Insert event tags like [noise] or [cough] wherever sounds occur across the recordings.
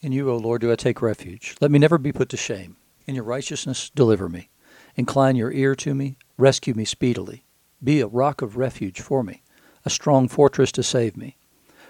In you, O Lord, do I take refuge. Let me never be put to shame. In your righteousness, deliver me. Incline your ear to me. Rescue me speedily. Be a rock of refuge for me, a strong fortress to save me.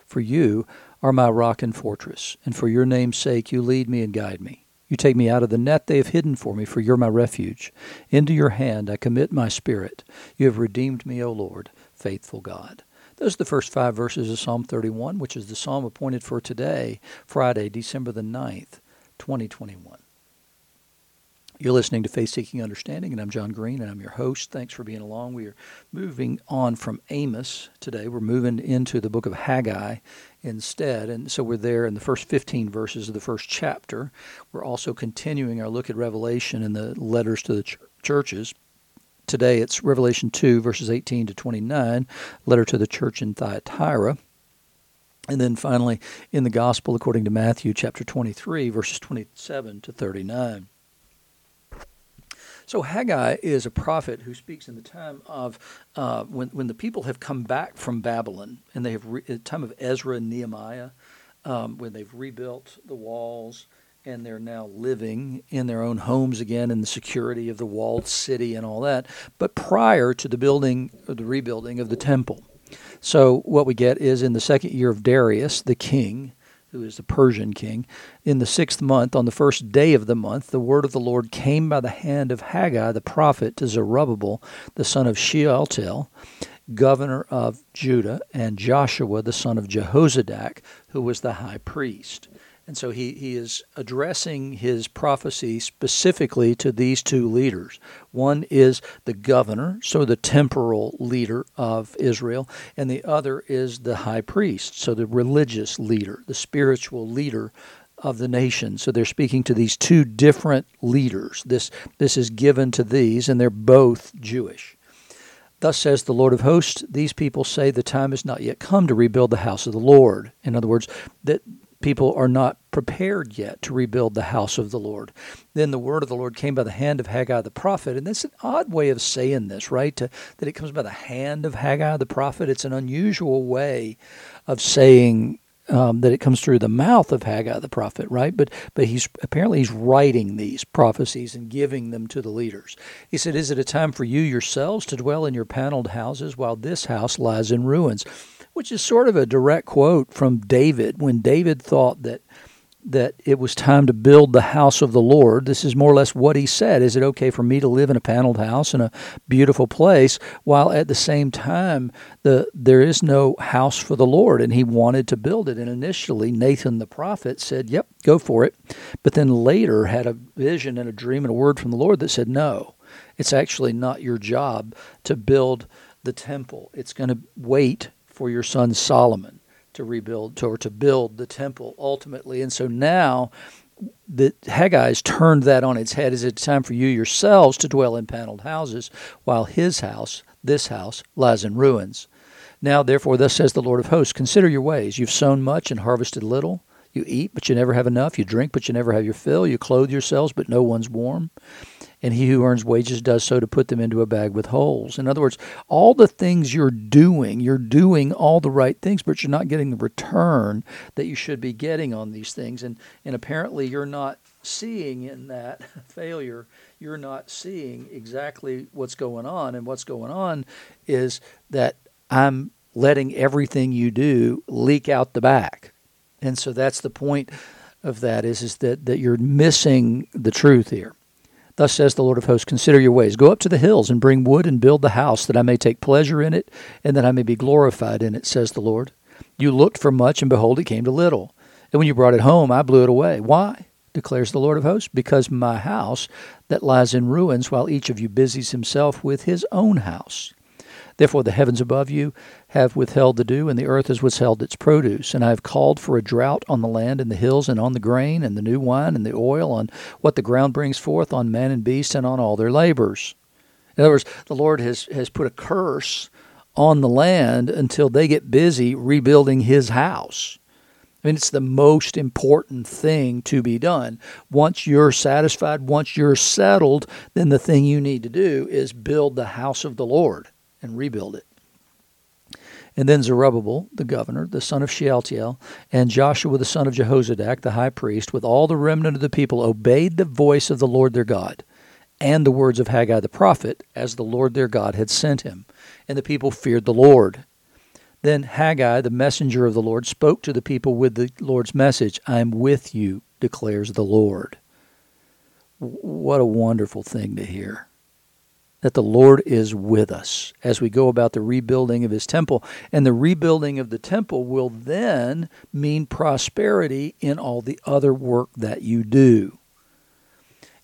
For you are my rock and fortress, and for your name's sake you lead me and guide me. You take me out of the net they have hidden for me, for you're my refuge. Into your hand I commit my spirit. You have redeemed me, O Lord, faithful God. Those are the first five verses of Psalm 31, which is the psalm appointed for today, Friday, December the 9th, 2021. You're listening to Faith Seeking Understanding, and I'm John Green, and I'm your host. Thanks for being along. We are moving on from Amos today. We're moving into the book of Haggai instead, and so we're there in the first 15 verses of the first chapter. We're also continuing our look at Revelation and the letters to the ch- churches. Today it's Revelation 2, verses 18 to 29, letter to the church in Thyatira. And then finally, in the Gospel according to Matthew chapter 23, verses 27 to 39. So Haggai is a prophet who speaks in the time of uh, when when the people have come back from Babylon and they have re- the time of Ezra and Nehemiah, um, when they've rebuilt the walls and they're now living in their own homes again in the security of the walled city and all that, but prior to the building or the rebuilding of the temple. So what we get is in the second year of Darius, the king, who is the Persian king, in the sixth month, on the first day of the month, the word of the Lord came by the hand of Haggai the prophet to Zerubbabel, the son of Shealtiel, governor of Judah, and Joshua, the son of Jehozadak, who was the high priest. And so he, he is addressing his prophecy specifically to these two leaders. One is the governor, so the temporal leader of Israel, and the other is the high priest, so the religious leader, the spiritual leader of the nation. So they're speaking to these two different leaders. This, this is given to these, and they're both Jewish. Thus says the Lord of hosts, these people say the time has not yet come to rebuild the house of the Lord. In other words, that people are not prepared yet to rebuild the house of the Lord. Then the word of the Lord came by the hand of Haggai the prophet. And that's an odd way of saying this, right? To, that it comes by the hand of Haggai the prophet. It's an unusual way of saying um, that it comes through the mouth of Haggai the prophet, right? But but he's apparently he's writing these prophecies and giving them to the leaders. He said, "Is it a time for you yourselves to dwell in your paneled houses while this house lies in ruins?" Which is sort of a direct quote from David when David thought that that it was time to build the house of the Lord. This is more or less what he said. Is it okay for me to live in a paneled house in a beautiful place while at the same time the there is no house for the Lord and he wanted to build it and initially Nathan the prophet said, "Yep, go for it." But then later had a vision and a dream and a word from the Lord that said, "No. It's actually not your job to build the temple. It's going to wait for your son Solomon to rebuild or to build the temple ultimately. And so now the Haggai's turned that on its head. Is it time for you yourselves to dwell in paneled houses, while his house, this house, lies in ruins? Now, therefore, thus says the Lord of hosts Consider your ways. You've sown much and harvested little. You eat, but you never have enough. You drink, but you never have your fill. You clothe yourselves, but no one's warm and he who earns wages does so to put them into a bag with holes. In other words, all the things you're doing, you're doing all the right things, but you're not getting the return that you should be getting on these things. And, and apparently, you're not seeing in that [laughs] failure, you're not seeing exactly what's going on. And what's going on is that I'm letting everything you do leak out the back. And so that's the point of that is, is that, that you're missing the truth here. Thus says the Lord of hosts Consider your ways. Go up to the hills and bring wood and build the house, that I may take pleasure in it, and that I may be glorified in it, says the Lord. You looked for much, and behold, it came to little. And when you brought it home, I blew it away. Why? declares the Lord of hosts, because my house that lies in ruins, while each of you busies himself with his own house. Therefore, the heavens above you have withheld the dew, and the earth has withheld its produce. And I have called for a drought on the land and the hills, and on the grain, and the new wine, and the oil, on what the ground brings forth, on man and beast, and on all their labors. In other words, the Lord has, has put a curse on the land until they get busy rebuilding his house. I mean, it's the most important thing to be done. Once you're satisfied, once you're settled, then the thing you need to do is build the house of the Lord and rebuild it. And then Zerubbabel, the governor, the son of Shealtiel, and Joshua, the son of Jehozadak, the high priest, with all the remnant of the people, obeyed the voice of the Lord their God and the words of Haggai the prophet, as the Lord their God had sent him. And the people feared the Lord. Then Haggai, the messenger of the Lord, spoke to the people with the Lord's message I am with you, declares the Lord. What a wonderful thing to hear that the Lord is with us as we go about the rebuilding of his temple. And the rebuilding of the temple will then mean prosperity in all the other work that you do.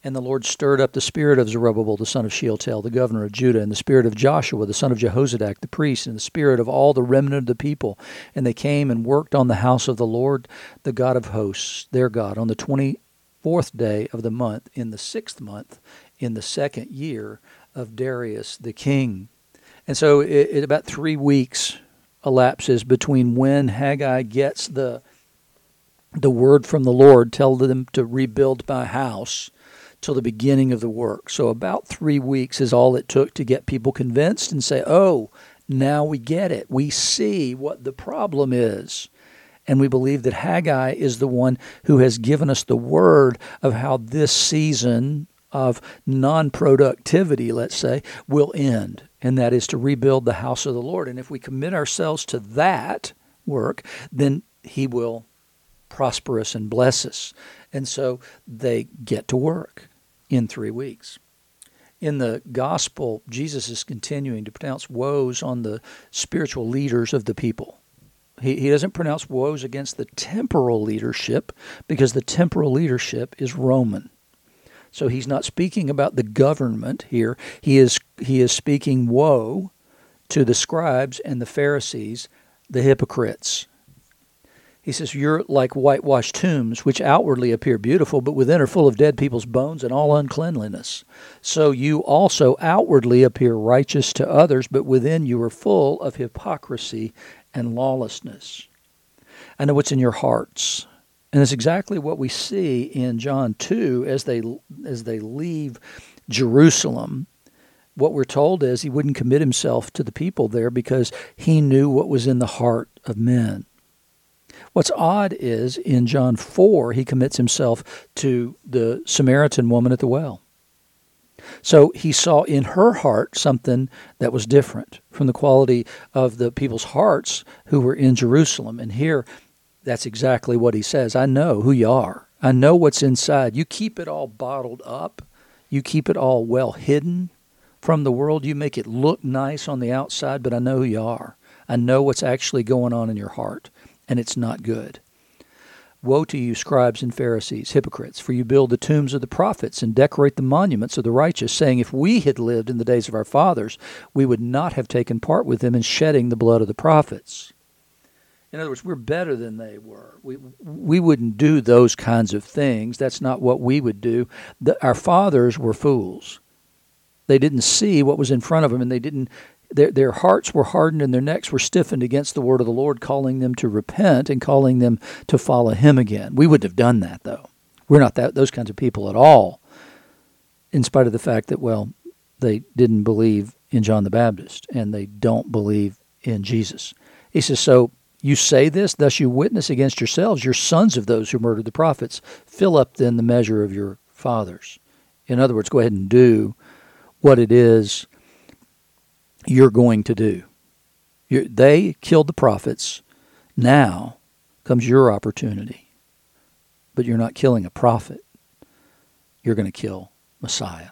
And the Lord stirred up the spirit of Zerubbabel, the son of Shealtiel, the governor of Judah, and the spirit of Joshua, the son of Jehozadak, the priest, and the spirit of all the remnant of the people. And they came and worked on the house of the Lord, the God of hosts, their God, on the twenty fourth day of the month, in the sixth month, in the second year of Darius the king. And so it, it, about three weeks elapses between when Haggai gets the the word from the Lord, tell them to rebuild my house, till the beginning of the work. So about three weeks is all it took to get people convinced and say, oh, now we get it. We see what the problem is. And we believe that Haggai is the one who has given us the word of how this season of non productivity, let's say, will end, and that is to rebuild the house of the Lord. And if we commit ourselves to that work, then He will prosper us and bless us. And so they get to work in three weeks. In the gospel, Jesus is continuing to pronounce woes on the spiritual leaders of the people. He, he doesn't pronounce woes against the temporal leadership because the temporal leadership is Roman. So he's not speaking about the government here. He is he is speaking woe to the scribes and the Pharisees, the hypocrites. He says, You're like whitewashed tombs, which outwardly appear beautiful, but within are full of dead people's bones and all uncleanliness. So you also outwardly appear righteous to others, but within you are full of hypocrisy and lawlessness. I know what's in your hearts. And it's exactly what we see in John 2 as they as they leave Jerusalem. What we're told is he wouldn't commit himself to the people there because he knew what was in the heart of men. What's odd is in John 4 he commits himself to the Samaritan woman at the well. So he saw in her heart something that was different from the quality of the people's hearts who were in Jerusalem. And here that's exactly what he says. I know who you are. I know what's inside. You keep it all bottled up. You keep it all well hidden from the world. You make it look nice on the outside, but I know who you are. I know what's actually going on in your heart, and it's not good. Woe to you, scribes and Pharisees, hypocrites, for you build the tombs of the prophets and decorate the monuments of the righteous, saying, If we had lived in the days of our fathers, we would not have taken part with them in shedding the blood of the prophets. In other words, we're better than they were. We we wouldn't do those kinds of things. That's not what we would do. The, our fathers were fools. They didn't see what was in front of them, and they didn't. Their their hearts were hardened and their necks were stiffened against the word of the Lord, calling them to repent and calling them to follow Him again. We wouldn't have done that though. We're not that those kinds of people at all. In spite of the fact that well, they didn't believe in John the Baptist and they don't believe in Jesus. He says so you say this, thus you witness against yourselves. You're sons of those who murdered the prophets. Fill up then the measure of your fathers. In other words, go ahead and do what it is you're going to do. You're, they killed the prophets. Now comes your opportunity. But you're not killing a prophet. You're going to kill Messiah.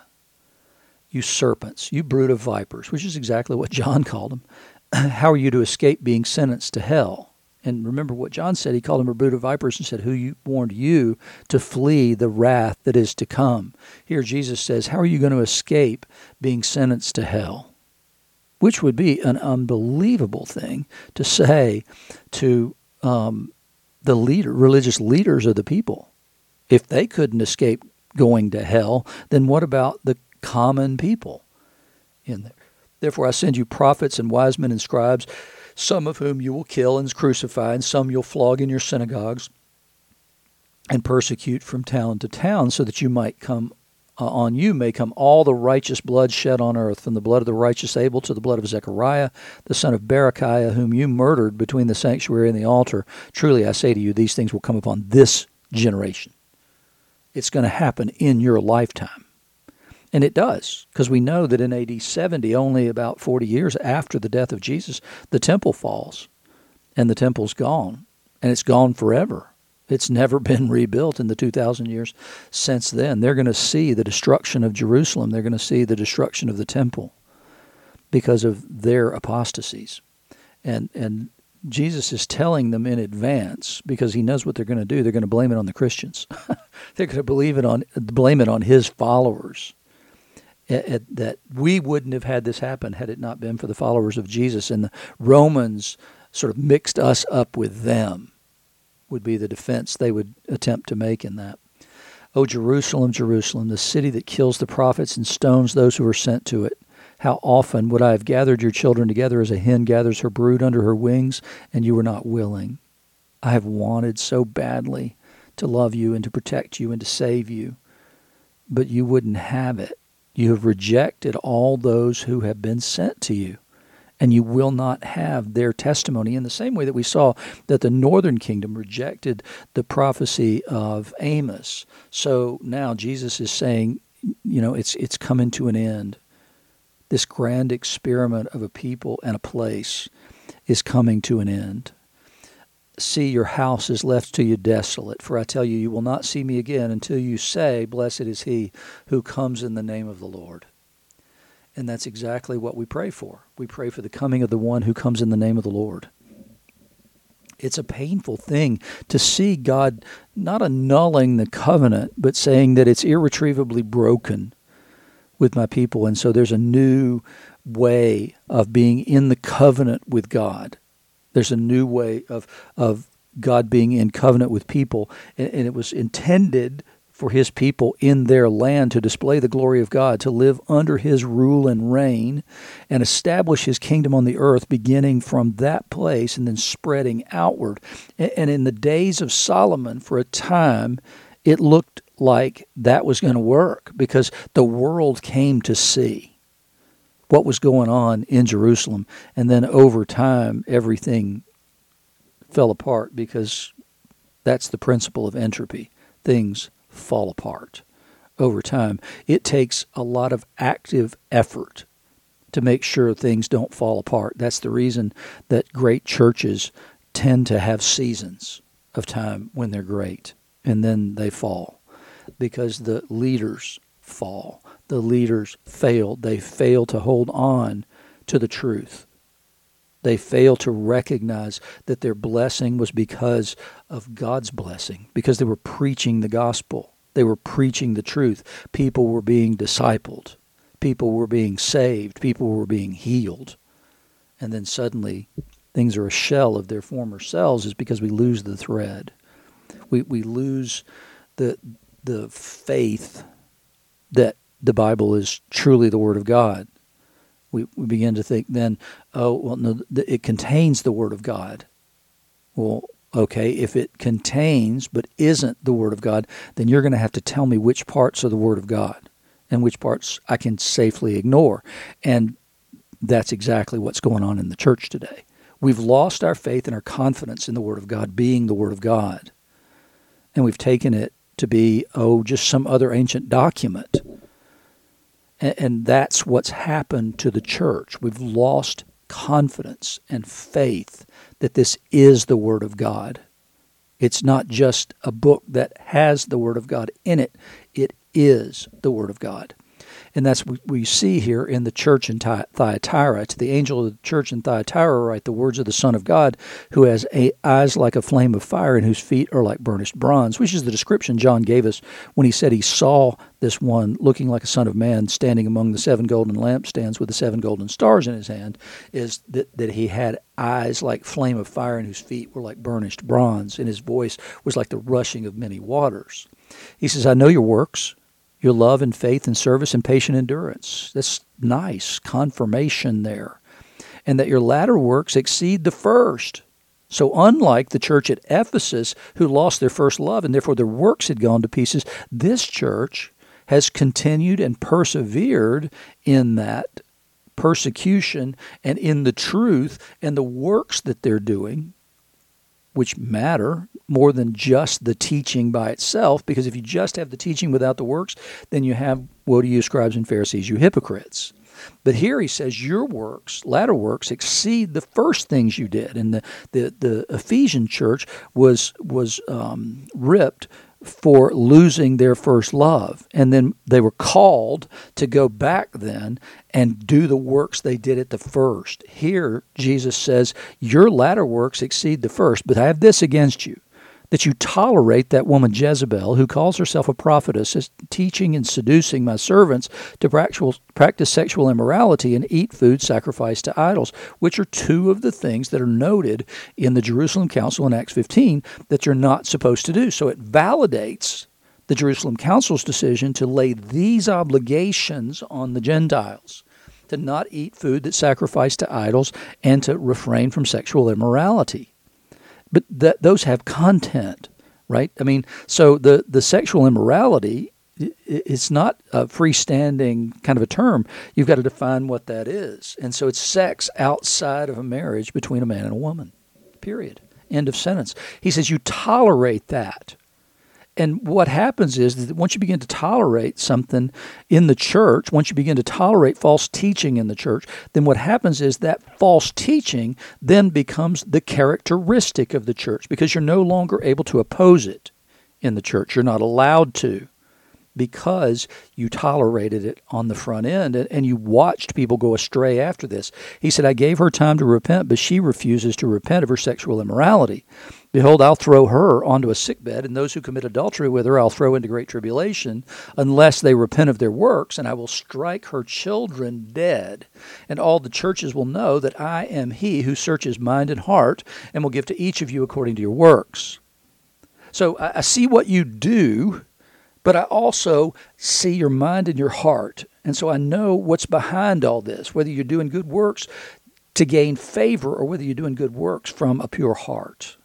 You serpents, you brood of vipers, which is exactly what [laughs] John called them. [clears throat] how are you to escape being sentenced to hell? And remember what John said. He called them a brood of vipers and said, Who warned you to flee the wrath that is to come? Here Jesus says, How are you going to escape being sentenced to hell? Which would be an unbelievable thing to say to um, the leader, religious leaders of the people. If they couldn't escape going to hell, then what about the common people in there? Therefore, I send you prophets and wise men and scribes, some of whom you will kill and crucify, and some you'll flog in your synagogues and persecute from town to town, so that you might come uh, on you may come all the righteous blood shed on earth, from the blood of the righteous Abel to the blood of Zechariah, the son of Berechiah, whom you murdered between the sanctuary and the altar. Truly I say to you, these things will come upon this generation. It's going to happen in your lifetime. And it does, because we know that in AD 70, only about 40 years after the death of Jesus, the temple falls and the temple's gone, and it's gone forever. It's never [laughs] been rebuilt in the 2,000 years since then. They're going to see the destruction of Jerusalem, they're going to see the destruction of the temple because of their apostasies. And, and Jesus is telling them in advance because he knows what they're going to do. They're going to blame it on the Christians. [laughs] they're going to believe it on blame it on his followers that we wouldn't have had this happen had it not been for the followers of Jesus. And the Romans sort of mixed us up with them, would be the defense they would attempt to make in that. O Jerusalem, Jerusalem, the city that kills the prophets and stones those who are sent to it. How often would I have gathered your children together as a hen gathers her brood under her wings, and you were not willing? I have wanted so badly to love you and to protect you and to save you, but you wouldn't have it. You have rejected all those who have been sent to you, and you will not have their testimony. In the same way that we saw that the northern kingdom rejected the prophecy of Amos, so now Jesus is saying, you know, it's it's coming to an end. This grand experiment of a people and a place is coming to an end see your house is left to you desolate. For I tell you, you will not see me again until you say, Blessed is he who comes in the name of the Lord. And that's exactly what we pray for. We pray for the coming of the one who comes in the name of the Lord. It's a painful thing to see God not annulling the covenant, but saying that it's irretrievably broken with my people. And so there's a new way of being in the covenant with God there's a new way of of God being in covenant with people, and, and it was intended for his people in their land to display the glory of God, to live under his rule and reign, and establish his kingdom on the earth, beginning from that place and then spreading outward. And in the days of Solomon, for a time, it looked like that was going to work because the world came to see what was going on in Jerusalem. And then over time, everything fell apart because that's the principle of entropy. Things fall apart over time. It takes a lot of active effort to make sure things don't fall apart. That's the reason that great churches tend to have seasons of time when they're great and then they fall because the leaders fall the leaders failed. They failed to hold on to the truth. They failed to recognize that their blessing was because of God's blessing, because they were preaching the gospel. They were preaching the truth. People were being discipled. People were being saved. People were being healed. And then suddenly things are a shell of their former selves is because we lose the thread. We, we lose the, the faith that the Bible is truly the Word of God. We, we begin to think then, oh, well, no, it contains the Word of God. Well, okay, if it contains but isn't the Word of God, then you're going to have to tell me which parts are the Word of God and which parts I can safely ignore. And that's exactly what's going on in the church today. We've lost our faith and our confidence in the Word of God being the Word of God. And we've taken it to be, oh, just some other ancient document and that's what's happened to the church. We've lost confidence and faith that this is the Word of God. It's not just a book that has the Word of God in it, it is the Word of God. And that's what we see here in the church in Thyatira. To the angel of the church in Thyatira, write the words of the Son of God, who has eyes like a flame of fire and whose feet are like burnished bronze, which is the description John gave us when he said he saw this one looking like a son of man standing among the seven golden lampstands with the seven golden stars in his hand, is that, that he had eyes like flame of fire and whose feet were like burnished bronze, and his voice was like the rushing of many waters. He says, I know your works your love and faith and service and patient endurance. That's nice confirmation there. And that your latter works exceed the first. So, unlike the church at Ephesus, who lost their first love and therefore their works had gone to pieces, this church has continued and persevered in that persecution and in the truth and the works that they're doing, which matter more than just the teaching by itself. Because if you just have the teaching without the works, then you have woe to you, scribes and Pharisees, you hypocrites. But here he says, Your works, latter works, exceed the first things you did. And the, the, the Ephesian church was, was um, ripped for losing their first love. And then they were called to go back then and do the works they did at the first. Here, Jesus says, Your latter works exceed the first, but I have this against you that you tolerate that woman Jezebel, who calls herself a prophetess, is teaching and seducing my servants to practice sexual immorality and eat food sacrificed to idols, which are two of the things that are noted in the Jerusalem Council in Acts 15 that you're not supposed to do. So it validates the Jerusalem Council's decision to lay these obligations on the Gentiles to not eat food that's sacrificed to idols and to refrain from sexual immorality but that those have content, right? I mean, so the the sexual immorality it's not a freestanding kind of a term. You've got to define what that is. And so it's sex outside of a marriage between a man and a woman. Period. End of sentence. He says you tolerate that. And what happens is that once you begin to tolerate something in the church, once you begin to tolerate false teaching in the church, then what happens is that false teaching then becomes the characteristic of the church because you're no longer able to oppose it in the church. You're not allowed to because you tolerated it on the front end and, you watched people go astray after this. He said, I gave her time to repent, but she refuses to repent of her sexual immorality. Behold, I'll throw her onto a sickbed, and those who commit adultery with her I'll throw into great tribulation, unless they repent of their works, and I will strike her children dead. And all the churches will know that I am he who searches mind and heart, and will give to each of you according to your works. So I, see what you do, but I also see your mind and your heart. And so I know what's behind all this, whether you're doing good works to gain favor or whether you're doing good works from a pure heart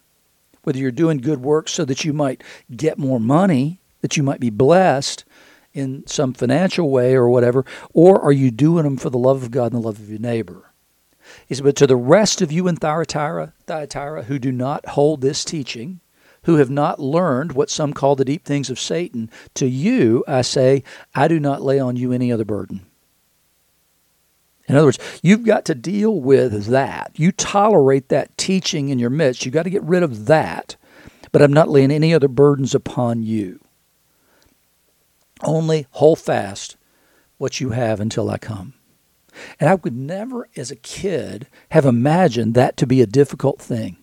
whether you're doing good works so that you might get more money, that you might be blessed in some financial way or whatever, or are you doing them for the love of God and the love of your neighbor? He said, But to the rest of you in Thyatira, Thyatira who do not hold this teaching, who have not learned what some call the deep things of Satan, to you I say, I do not lay on you any other burden. In other words, you've got to deal with that. You tolerate that teaching in your midst. You've got to get rid of that. But I'm not laying any other burdens upon you. Only hold fast what you have until I come. And I would never, as a kid, have imagined that to be a difficult thing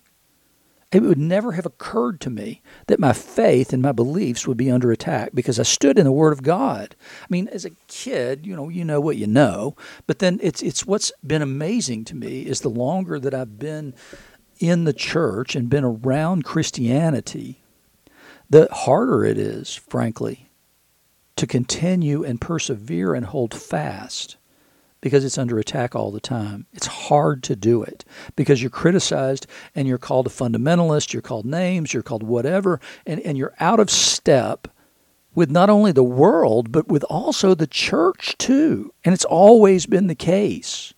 it would never have occurred to me that my faith and my beliefs would be under attack because I stood in the Word of God. I mean, as a kid, you know, you know what you know, but then it's it's what's been amazing to me is the longer that I've been in the church and been around Christianity, the harder it is, frankly, to continue and persevere and hold fast because it's under attack all the time. It's hard to do it because you're criticized and you're called a fundamentalist, you're called names, you're called whatever, and, and you're out of step with not only the world, but with also the church too. And it's always been the case.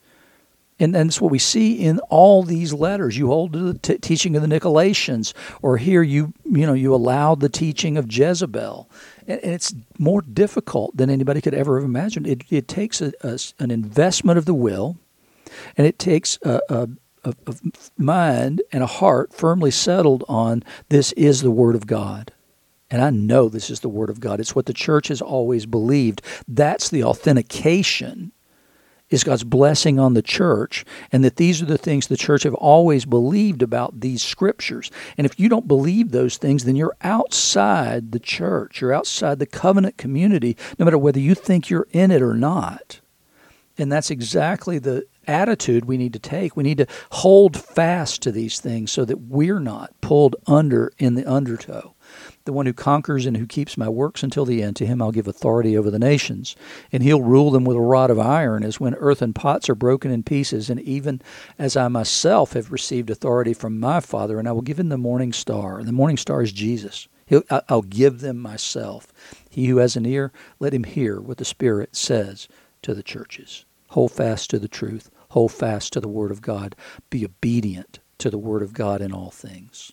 And, that's what we see in all these letters. You hold to the t- teaching of the Nicolaitans, or here you you know you allowed the teaching of Jezebel, and, and it's more difficult than anybody could ever have imagined. It, it takes a, a, an investment of the will, and it takes a, a, a mind and a heart firmly settled on this is the Word of God. And I know this is the Word of God. It's what the church has always believed. That's the authentication is God's blessing on the church, and that these are the things the church have always believed about these scriptures. And if you don't believe those things, then you're outside the church. You're outside the covenant community, no matter whether you think you're in it or not. And that's exactly the attitude we need to take. We need to hold fast to these things so that we're not pulled under in the undertow. The one who conquers and who keeps my works until the end, to him I'll give authority over the nations. And he'll rule them with a rod of iron, as when earthen pots are broken in pieces, and even as I myself have received authority from my Father, and I will give him the morning star. And the morning star is Jesus. He'll, I'll give them myself. He who has an ear, let him hear what the Spirit says to the churches. Hold fast to the truth. Hold fast to the Word of God. Be obedient to the Word of God in all things.